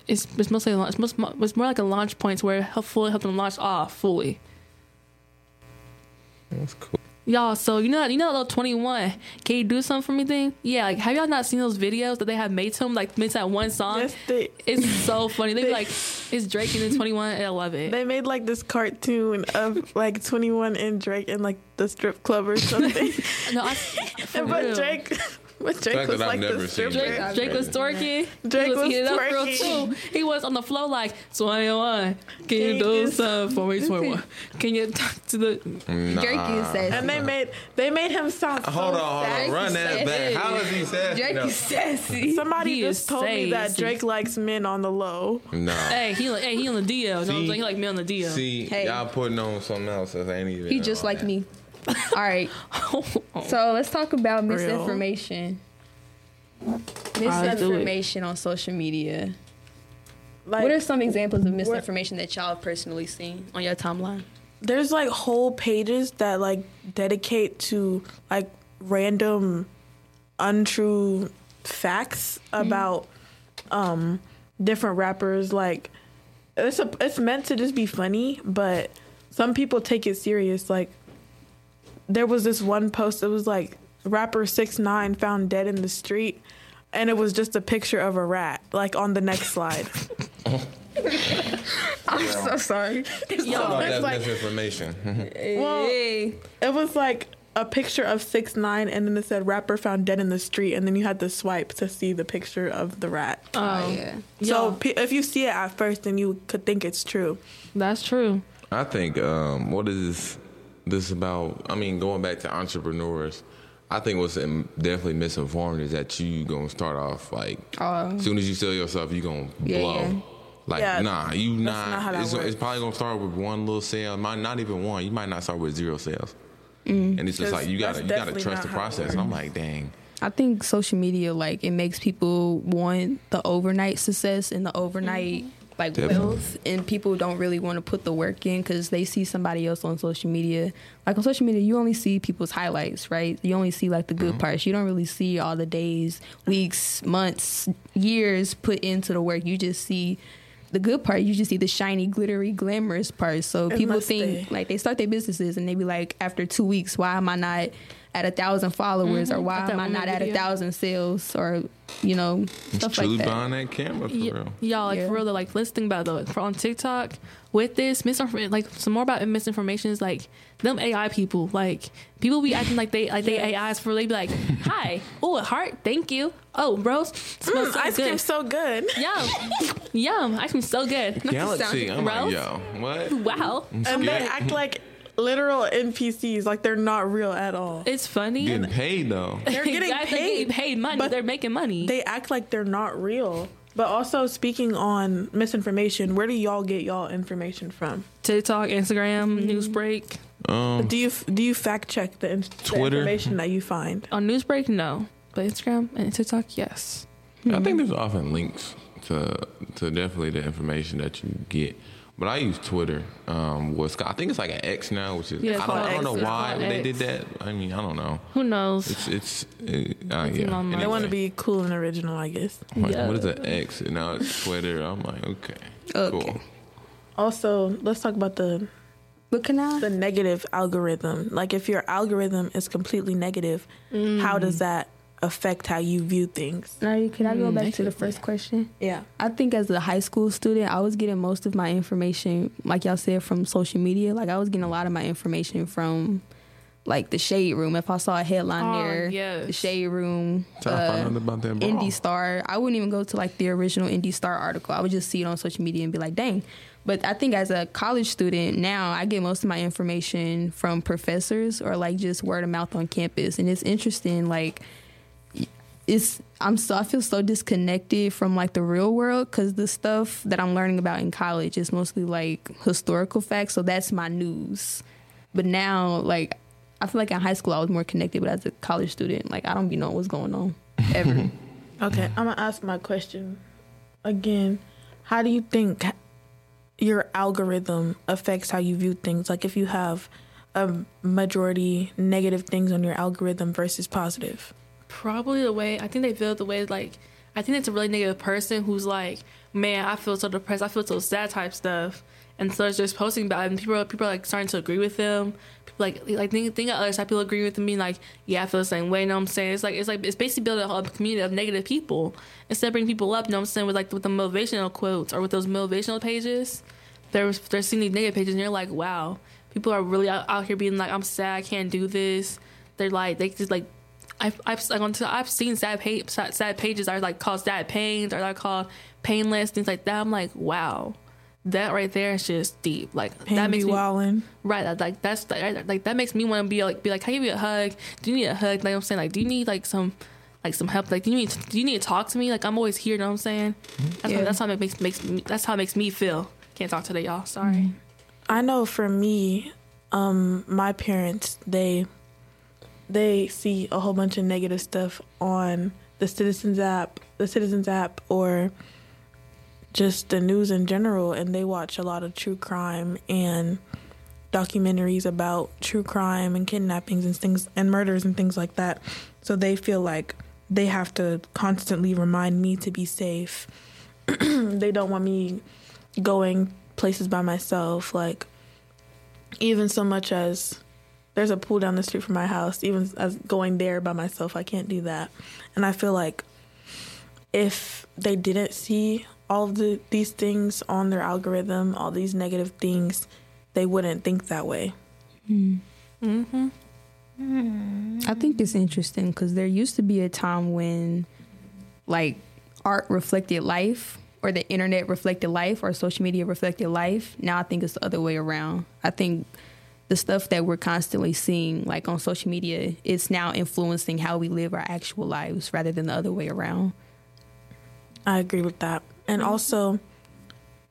It's it's mostly a it's, most, it's more like a launch point where it help fully help them launch off fully. That's cool. Y'all, so you know you know that little twenty one. Can you do something for me thing? Yeah, like have y'all not seen those videos that they have made to him, like made to that one song? Yes, they It's so funny. They be They- like, it's Drake and then twenty one, and I love it. they made like this cartoon of like 21 and Drake in like the strip club or something. no, I, but real. Drake, but Drake was like never the seen stripper. Drake. Drake was twerking. Drake he was, was eating up real twerking. too. He was on the floor like twenty one. Can you do you- something for me? Twenty one. Can you talk to the? Nah. Drake is sassy. And they made they made him sound so Hold on, hold on, sassy. run that back. How is he sassy? Drake No. is sassy. Somebody He just is told me that. Drake likes men on the low. No. Hey, he like, hey, he on the DL. You know what I'm saying? He like me on the DL. See, Hey. y'all putting on something else that ain't even. He just on like that. me. All right, so let's talk about misinformation. Misinformation on social media. Like what are some examples of misinformation that y'all have personally seen on your timeline? there's like whole pages that like dedicate to like random untrue facts about um different rappers like it's a, it's meant to just be funny but some people take it serious like there was this one post that was like rapper 6 9 found dead in the street and it was just a picture of a rat like on the next slide I'm so sorry. Yo, Oh, it's that's like misinformation. Well, it was like a picture of six nine, and then it said rapper found dead in the street, and then you had to swipe to see the picture of the rat. Oh, yeah. So Yeah. pe- if you see it at first, then you could think it's true. That's true. I think um, what is this, this about? I mean, going back to entrepreneurs, I think what's definitely misinformed is that you gonna start off like Oh. as soon as you sell yourself, you gonna Yeah, blow. yeah. Like Yeah, nah, you that's not. not how that it's, works. it's probably gonna start with one little sale. Might not even one. You might not start with zero sales. Mm. And it's just like you gotta you gotta trust the process. And I'm like, dang. I think social media like it makes people want the overnight success and the overnight like Definitely. wealth, and people don't really want to put the work in because they see somebody else on social media. Like on social media, you only see people's highlights, right? You only see like the good mm-hmm. parts. You don't really see all the days, weeks, months, years put into the work. You just see the good part. You just see the shiny, glittery, glamorous part. So people think they- like they start their businesses and they be like, after two weeks, why am I not at a thousand followers or why am I one not at a thousand sales or you know It's stuff truly like that. buying that camera for Yeah, real. y'all like Yeah. for real. Like let's think about though for on TikTok with this misinformation. Like some more about misinformation is like them AI people. Like people be acting like they like they AIs for they be like, hi, oh a heart, thank you. Oh, bros, smells Mm, so ice good. cream's so good. Yum, yum. Ice cream's so good. Galaxy. I'm like, Ralph? yo, what? Wow, And they act like literal NPCs, like they're not real at all. it's funny. Getting paid though. They're getting Guys are getting paid, paid money. but They're making money. They act like they're not real. But also speaking on misinformation, where do y'all get y'all information from? TikTok, Instagram, Mm-hmm. Newsbreak. Um, Do you do you fact check the, in- the information that you find? On Newsbreak, no. But Instagram and TikTok, yes. I think there's often links to to definitely the information that you get. But I use Twitter. Um, what's I think it's like an X now, which is Yeah, I don't, I don't know It's why they X. did that. I mean, I don't know. Who knows? It's it's uh, uh, It's yeah. online. They want to be cool and original, I guess. Like, Yeah. what is an X? And now it's Twitter. I'm like, okay, Okay. cool. Also, let's talk about the But can I? the negative algorithm. Like if your algorithm is completely negative, how does that affect how you view things? Now, can I go Mm, back to the negatively. first question? Yeah. I think as a high school student, I was getting most of my information, like y'all said, from social media. Like I was getting a lot of my information from like the shade room. If I saw a headline Oh, there, yes. the shade room, So I uh, out about that. bra. IndyStar. I wouldn't even go to like the original IndyStar article. I would just see it on social media and be like, dang. But I think as a college student now, I get most of my information from professors or like just word of mouth on campus. And it's interesting, like, it's I'm so I feel so disconnected from like the real world because the stuff that I'm learning about in college is mostly like historical facts. So that's my news. But now, like, I feel like in high school I was more connected, but as a college student, like I don't be knowing what's going on ever. Okay, I'm gonna ask my question again. How do you think your algorithm affects how you view things? Like if you have a majority negative things on your algorithm versus positive. Probably the way I think they feel the way like I think it's a really negative person who's like, man, I feel so depressed, I feel so sad type stuff, and so it's just posting about it, and people are, people are like starting to agree with them. People like like think, think of other side people agree with me like, yeah, I feel the same way. You know what I'm saying? It's like it's like it's basically building a community of negative people instead of bringing people up. You know what I'm saying? With like with the motivational quotes or with those motivational pages, they're they're seeing these negative pages and you're like, wow, people are really out, out here being like, I'm sad, I can't do this. They're like they just like I've I've like on t- I've seen sad page sad, sad pages are like called sad pains or they're called painless things like that. I'm like, wow, that right there is just deep. Like Pain that makes me wildin'. right. That, like that's like, like that makes me want to be like be like, can I give you a hug? Do you need a hug? Like I'm saying, like do you need like some like some help? Like do you need do you need to talk to me? Like I'm always here. You know what I'm saying? That's Yeah. how, that's how it makes makes me, that's how it makes me feel. Can't talk today, y'all. Sorry. I know for me, um, my parents they they see a whole bunch of negative stuff on the Citizens app, the Citizens app, or just the news in general, and they watch a lot of true crime and documentaries about true crime and kidnappings and things and murders and things like that. So they feel like they have to constantly remind me to be safe. they don't want me going places by myself like even so much as there's a pool down the street from my house even as going there by myself i can't do that and i feel like if they didn't see all of the, these things on their algorithm all these negative things they wouldn't think that way Mm-hmm. I think it's interesting because there used to be a time when, like, art reflected life, or the internet reflected life, or social media reflected life. Now I think it's the other way around. I think the stuff that we're constantly seeing, like on social media, is now influencing how we live our actual lives rather than the other way around. I agree with that. And mm-hmm. also,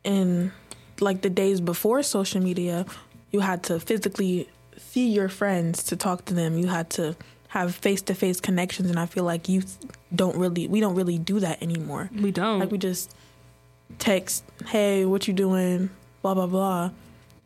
in like the days before social media, you had to physically see your friends to talk to them. You had to have face to face connections, and I feel like youth don't really, we don't really do that anymore. We don't. Like we just text, "Hey, what you doing?" Blah blah blah,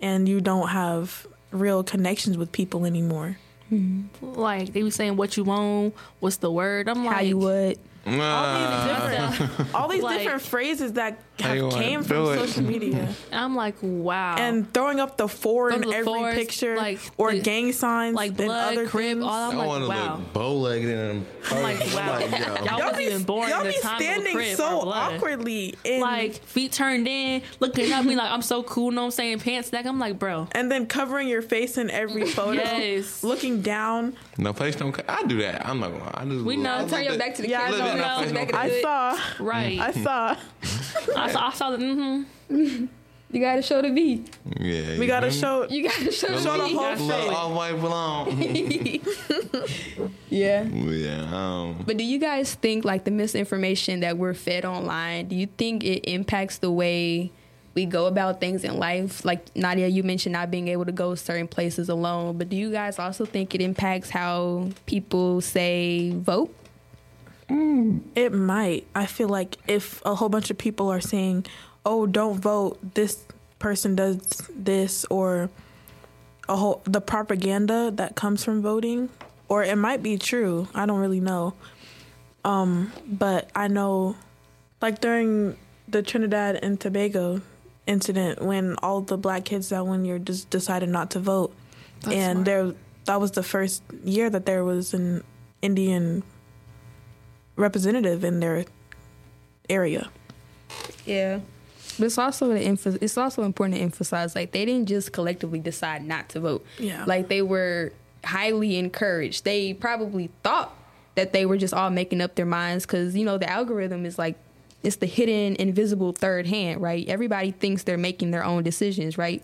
and you don't have real connections with people anymore. Hmm. like they be saying what you want, what's the word? I'm like how you would. all these different, all these Like- different phrases that How you have came from it. social media. I'm like, wow. and throwing up the four in every fours, picture like or the- gang signs like and blood, other crib, things. all I I'm like, want to wow. look bow legged in and I'm like, wow. yo. Y'all y'all wasn't be, even born y'all in the be time of standing crib so awkwardly in, Like feet turned in, looking at me like I'm so cool. No, I'm saying? Pants neck. I'm like, bro. and then covering your face in every photo Yes. looking down No face don't. cut. I do that. I'm not gonna. I do. We know. Turn your back to the Yeah, I camera. know. so No, face no, back no. i the- saw Right. i saw I saw. I saw the. Mm-hmm. You gotta show the V. Yeah. we gotta show You gotta show Show the the V. whole Little face. all white belong. Yeah. yeah. Um, But do you guys think like the misinformation that we're fed online, do you think it impacts the way we go about things in life? Like Nadia, you mentioned not being able to go certain places alone, but do you guys also think it impacts how people say vote? It might. I feel like if a whole bunch of people are saying, "Oh, don't vote. This person does this," or a whole the propaganda that comes from voting, or it might be true. I don't really know. Um, but I know, like during the Trinidad and Tobago incident, when all the black kids that one year just decided not to vote, and there that was the first year that there was an Indian representative in their area. Yeah. But it's also the emph- it's also important to emphasize like they didn't just collectively decide not to vote. Yeah. Like they were highly encouraged. They probably thought that they were just all making up their minds cuz you know the algorithm is like it's the hidden invisible third hand, right? Everybody thinks they're making their own decisions, right?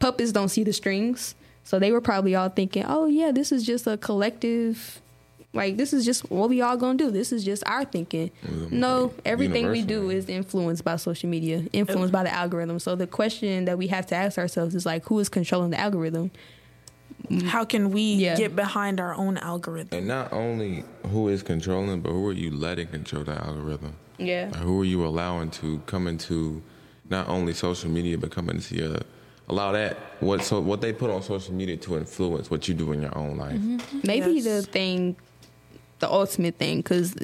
Puppets don't see the strings. So they were probably all thinking, "Oh yeah, this is just a collective like this is just what we all gonna do. This is just our thinking. No, everything we do is influenced by social media, influenced by the algorithm. So the question that we have to ask ourselves is like, who is controlling the algorithm? How can we Yeah. get behind our own algorithm? and not only who is controlling, but who are you letting control the algorithm? Yeah, Like, who are you allowing to come into not only social media, but come into your allow that what so what they put on social media to influence what you do in your own life. Mm-hmm. maybe Yes. the thing, the ultimate thing, because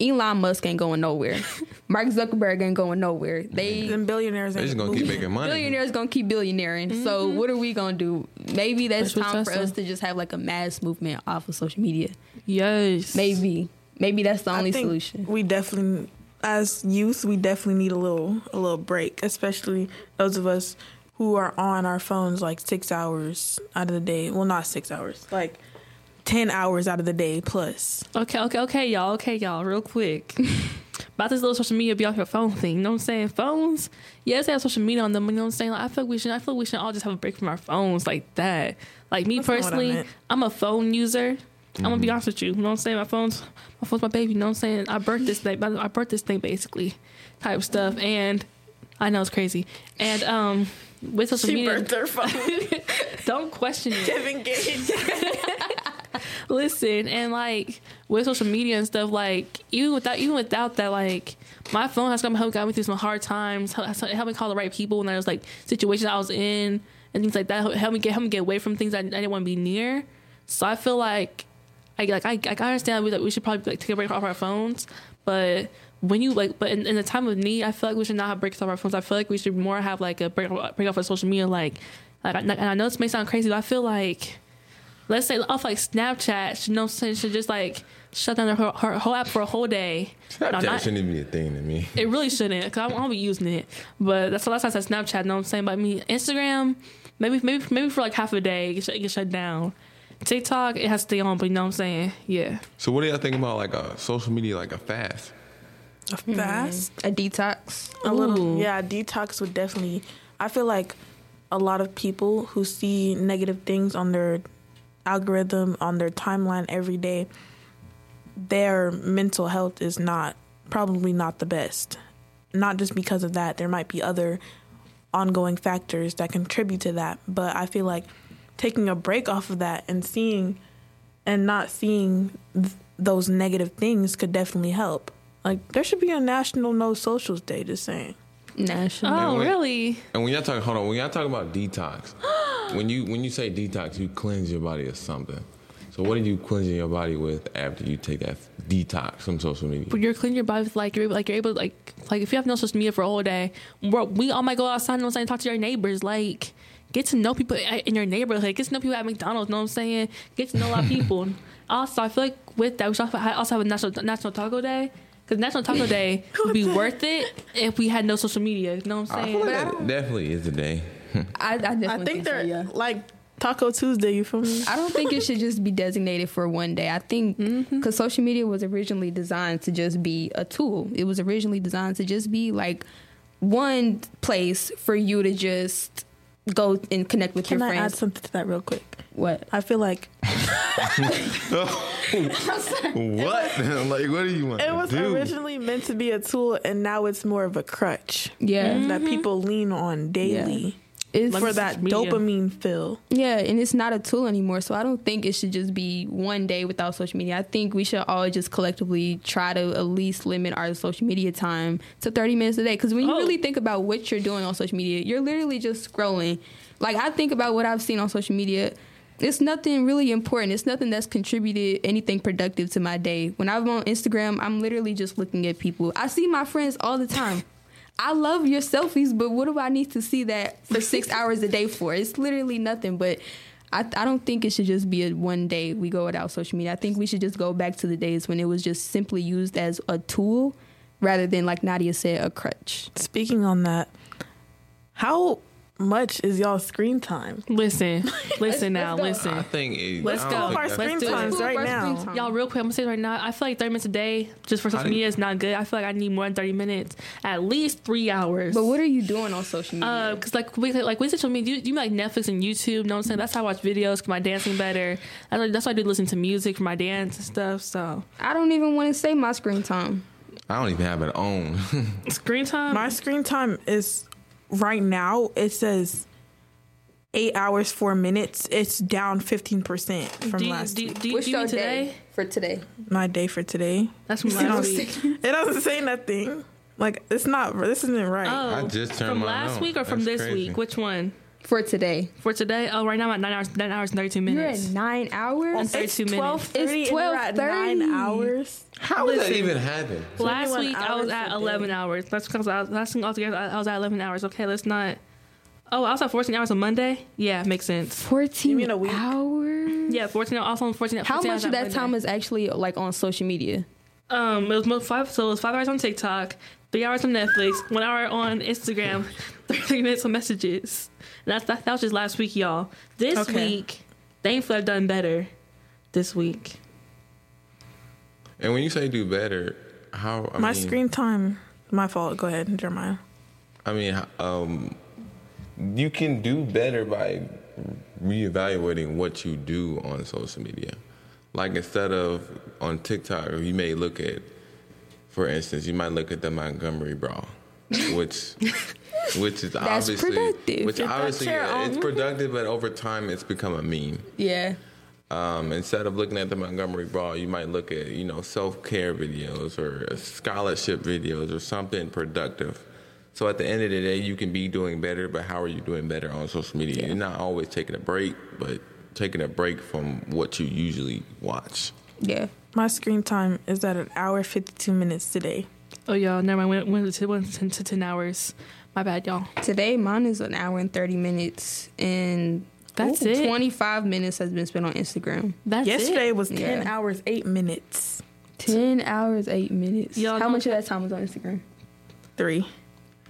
Elon Musk ain't going nowhere. Mark Zuckerberg ain't going nowhere. They Then billionaires They're just gonna keep making money. billionaires gonna keep billionairing. So mm-hmm. what are we gonna do? Maybe that's That's what time for us to just have like a mass movement off of social media. Yes. Maybe, maybe that's the only I think solution. We definitely, as youth, we definitely need a little a little break, especially those of us who are on our phones like six hours out of the day. Well, not six hours, like ten hours out of the day plus. Okay, okay, okay, y'all. Okay, y'all. Real quick. About this little social media be off your phone thing. You know what I'm saying? Phones, yes, they have social media on them. But you know what I'm saying? Like, I feel like we should. I feel like we should all just have a break from our phones like that. Like me That's not what I personally, meant. I'm a phone user. I'm gonna be honest with you. You know what I'm saying? My phone's my phone's my baby. You know what I'm saying? I birthed this thing. I birthed this thing basically, type stuff. And I know it's crazy. And um, with social She media, birthed her phone. don't question it. Kevin Gates. Listen, and like with social media and stuff, like even without even without that, like my phone has come helped got me through some hard times. Help, me call the right people when there was like situations I was in and things like that. Help me get help me get away from things I, I didn't want to be near. So I feel like I like I, I understand we, that we should probably like take a break off our phones, but when you like, but in, in the time of need, I feel like we should not have breaks off our phones. I feel like we should more have like a break break off of social media. Like, like I, and I know this may sound crazy, but I feel like let's say off like Snapchat, you know, what I'm should just like shut down their whole, her whole app for a whole day. Snapchat No, not- shouldn't even be a thing to me. it really shouldn't, because I won't be using it. But that's the last time I said Snapchat. You know what I'm saying? But I mean, Instagram, maybe maybe maybe for like half a day, it get shut, it get shut down. TikTok, it has to stay on, but you know what I'm saying? Yeah. So what do y'all think about like a social media like a fast? A fast, mm-hmm. A detox. a little, Ooh. yeah. Detox would definitely. I feel like a lot of people who see negative things on their algorithm on their timeline every day, their mental health is not probably not the best. Not just because of that, there might be other ongoing factors that contribute to that. But I feel like taking a break off of that and seeing and not seeing th- those negative things could definitely help. Like there should be a national no socials day. Just saying. National. Oh, wait. really? And when y'all talk, hold on, when y'all talk about detox, when you when you say detox, you cleanse your body of something. So what are you cleansing your body with after you take that detox from social media? But you're cleaning your body with like you're like you're able to like like if you have no social media for a whole day, bro, we all might go outside and saying talk to your neighbors, like get to know people in your neighborhood, get to know people at McDonald's, know what I'm saying? Get to know a lot of people. also, I feel like with that, we should also have- also have a national National Taco Day. Because National Taco Day would be worth it if we had no social media. You know what I'm I saying? feel like But that don't- definitely is a day. I, I definitely I think think, so, they're yeah. like Taco Tuesday. You feel me? I don't think it should just be designated for one day. I think mm-hmm. because social media was originally designed to just be a tool. It was originally designed to just be like one place for you to just go and connect with Can your I add something to that real quick? what? I feel like What? like what do you want it to was do? originally meant to be a tool, and now it's more of a crutch Yeah. that mm-hmm. people lean on daily It's for that media. dopamine fill. Yeah, and it's not a tool anymore. So I don't think it should just be one day without social media. I think we should all just collectively try to at least limit our social media time to 30 minutes a day. Because when you Oh. really think about what you're doing on social media, you're literally just scrolling. Like I think about what I've seen on social media. It's nothing really important. It's nothing that's contributed anything productive to my day. When I'm on Instagram, I'm literally just looking at people. I see my friends all the time. I love your selfies, but what do I need to see that for six hours a day for? It's literally nothing. But I, I don't think it should just be a one day we go without social media. I think we should just go back to the days when it was just simply used as a tool rather than, like Nadia said, a crutch. Speaking on that, how much is y'all screen time? Listen, listen now, let's I listen. think it, Let's I go. don't Our screen times Let's do it right now. time. Y'all, real quick, I'm gonna say right now, I feel like 30 minutes a day just for social do you- media is not good. I feel like I need more than 30 minutes, at least three hours. But what are you doing on social media? Uh, cause like we like with social media, you, you like Netflix and YouTube. You know what I'm saying? That's how I watch videos. 'cause my dancing better. That's why, that's why I do listen to music for my dance and stuff. So I don't even want to say my screen time. I don't even have it on. screen time. My screen time is right now. It says eight hours four minutes. It's down fifteen percent from do you, last do, week. do, What's do you mean today? day for today? My day for today. That's from It last doesn't, week. it doesn't say nothing. Like it's not. This isn't right. Oh, I just turned from mine last on. week or from That's this crazy. week? Which one? For today. For today? Oh, right now I'm at nine hours, nine hours and 32 minutes. You're minutes. at nine hours? It's 32 minutes. twelve thirty. It's and you're at 12:30. nine hours. How does that even happen? Last week I was at a day. 11 hours. That's because I was, last week altogether I I was at 11 hours. Okay, let's not. Oh, I was at 14 hours on Monday. Yeah, makes sense. 14 You mean a week? hours? Yeah, 14. Also on 14. How 14 much hours of that Monday. time is actually like on social media? Um, it was mo- five. So it was five hours on TikTok, three hours on Netflix, one hour on Instagram, thirty minutes on messages. And that's that, that was just last week, y'all. This Okay. week, thankfully, I've done better. This week, And when you say do better, how? I my mean, screen time. My fault. Go ahead, Jeremiah. I mean, um, you can do better by reevaluating what you do on social media. Like instead of on TikTok, you may look at, for instance, you might look at the Montgomery brawl, which, which is That's obviously, productive. which Get that obviously chair yeah, it's productive, but over time it's become a meme. Yeah. Um, instead of looking at the Montgomery Brawl, you might look at you know self care videos or scholarship videos or something productive. So at the end of the day, you can be doing better, but how are you doing better on social media? You're not always taking a break, but taking a break from what you usually watch. Yeah. My screen time is at an hour fifty two minutes today. oh y'all, never mind. Went, went to went to, to ten hours. My bad, y'all. Today, mine is an hour and 30 minutes, and That's it? 25 minutes has been spent on Instagram. That's Yesterday it. was ten Yeah. hours eight minutes. 10 hours, 8 minutes. Y'all How much of that time was on Instagram? Three.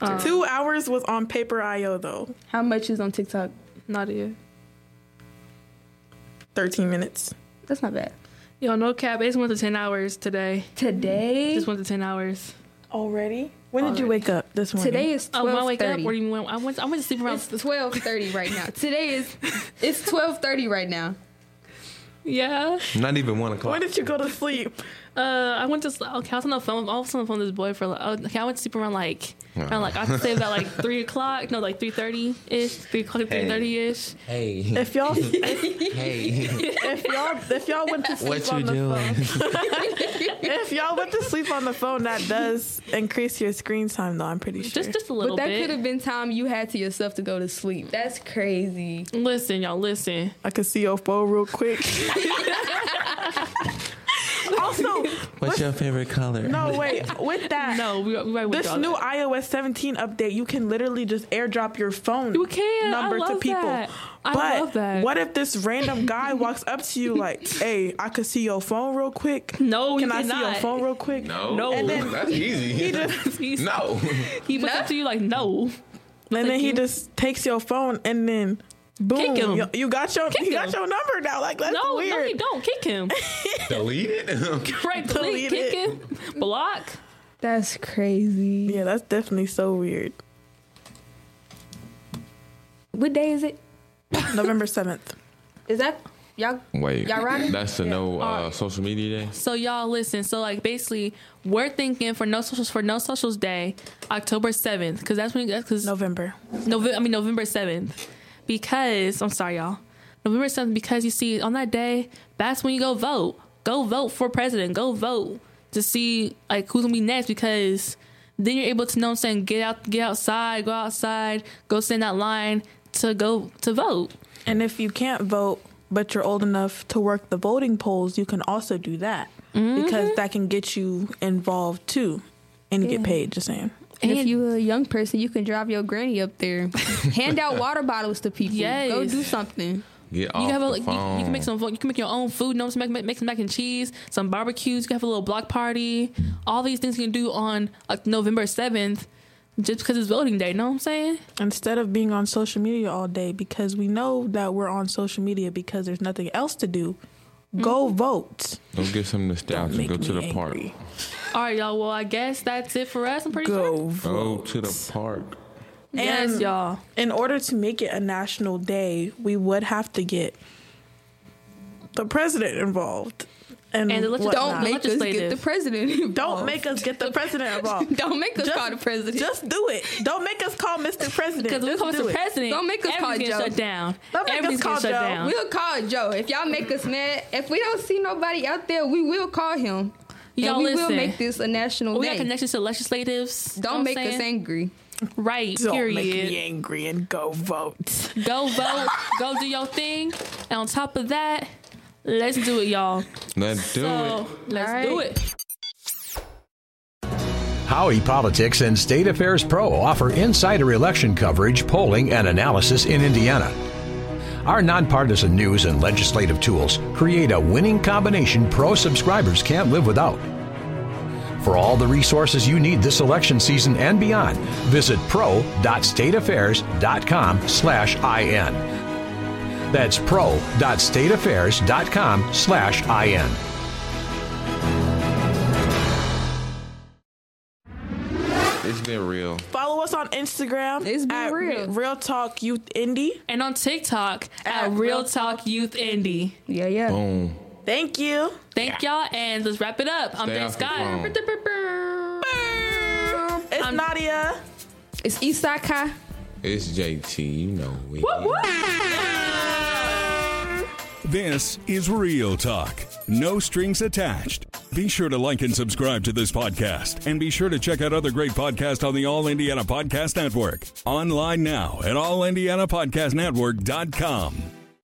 Uh, Two hours was on Paper.io though. How much is on TikTok? Nadia. 13 minutes. That's not bad. Yo, no cap. I just went to 10 hours today. Today, Just went to 10 hours. Already? When did you wake up this morning? today is Oh, when I twelve wake up, thirty. or even when I went, I went to sleep around. It's twelve thirty right now. Today is it's twelve thirty right now. Yeah. Not even one o'clock. When did you go to sleep? Uh, I went to. sl- Okay, I was on the phone. I was on the phone with this boy for. Like, oh, okay, I went to sleep around like. Around like I could say about like three o'clock. No, like three thirty ish. Three o'clock, three thirty ish. Hey, If y'all hey, if y'all if y'all went to sleep what on the doing? phone if y'all went to sleep on the phone that does increase your screen time though, I'm pretty sure. Just just a little But that bit. could have been time you had to yourself to go to sleep. That's crazy. Listen, y'all, listen. I could see your phone real quick. Also, What's your favorite color? no wait, with that No, we, we right with this y'all. new iOS 17 update, you can literally just airdrop your phone You can. I number to people. that. I but love that. what if this random guy walks up to you like, "Hey, I could see your phone real quick. No, can you I see your phone real quick?" No, No. And then that's easy. He just He's- no. He puts it to you like no. and then he you. just takes your phone and then boom, Kick him. You, you got your Kick you got him. your number now. Like that's No, no, weird. you don't. Kick him. Delete it. right, delete, Delete kick it. him, block. That's crazy. Yeah, that's definitely so weird. What day is it? November seventh. Is that y'all? Wait, Y'all riding? that's the no uh, social media day. So y'all listen. So like basically, we're thinking for no socials for no socials day, October seventh, because that's when that's because November. November. I mean November seventh, because I'm sorry, y'all. November seventh, because you see on that day, that's when you go vote. Go vote for president. Go vote to see like who's gonna be next, because then you're able to know. What I'm saying get out, get outside, go outside, go stand that line to go to vote. And if you can't vote, but you're old enough to work the voting polls, you can also do that Mm-hmm. because that can get you involved too, and you get paid. Just saying. And if you're a young person, you can drive your granny up there, hand out water bottles to people. Yes. Go do something. Get off You can have a, the like, you, phone. you can make some you can make your own food. You know, what I'm make, make some mac and cheese, some barbecues. You can have a little block party. All these things you can do on like November seventh, just because it's voting day. You know what I'm saying? Instead of being on social media all day, because we know that we're on social media because there's nothing else to do. Go mm-hmm. vote. Go get some nostalgia. Make Go to me the park. Angry. All right, y'all. Well, I guess that's it for us. I'm pretty sure. Go Go to the park. Yes, And- y'all. In order to make it a national day, we would have to get the president involved. And, And the legis- Don't make us get the president. Don't make us get the president involved. Don't make us Just- call the president. Just do it. Don't make us call Mr. President. Because we Just call do Mr. it. President. Don't make us call everything's Joe. shut down. Don't make us Everything's call Joe. down. We'll call Joe. If y'all make us mad, if we don't see nobody out there, we will call him. Y'all and we will listen. make this a national we day. got connections to legislatives. Don't make I'm us angry. Right. Don't period. make me angry and go vote. Go vote. go do your thing. And on top of that, let's do it, y'all. Let's do So it. let's All right. do it. Howey Politics and State Affairs Pro offer insider election coverage, polling, and analysis in Indiana. Our nonpartisan news and legislative tools create a winning combination pro subscribers can't live without. For all the resources you need this election season and beyond, visit pro.stateaffairs.com slash IN. That's pro.stateaffairs.com It's been real. Follow us on Instagram. It's been at real. Real Talk Youth Indy. And on TikTok at, At Real Real Talk Youth Indy. Yeah, yeah. Boom. Thank you. Thank y'all, and let's wrap it up. I'm Stay Dan off your Scott. It's Nadia. It's Isaka. It's JT. You know it. This is Real Talk. No strings attached. Be sure to like and subscribe to this podcast and be sure to check out other great podcasts on the All Indiana Podcast Network. Online now at allindianapodcastnetwork.com.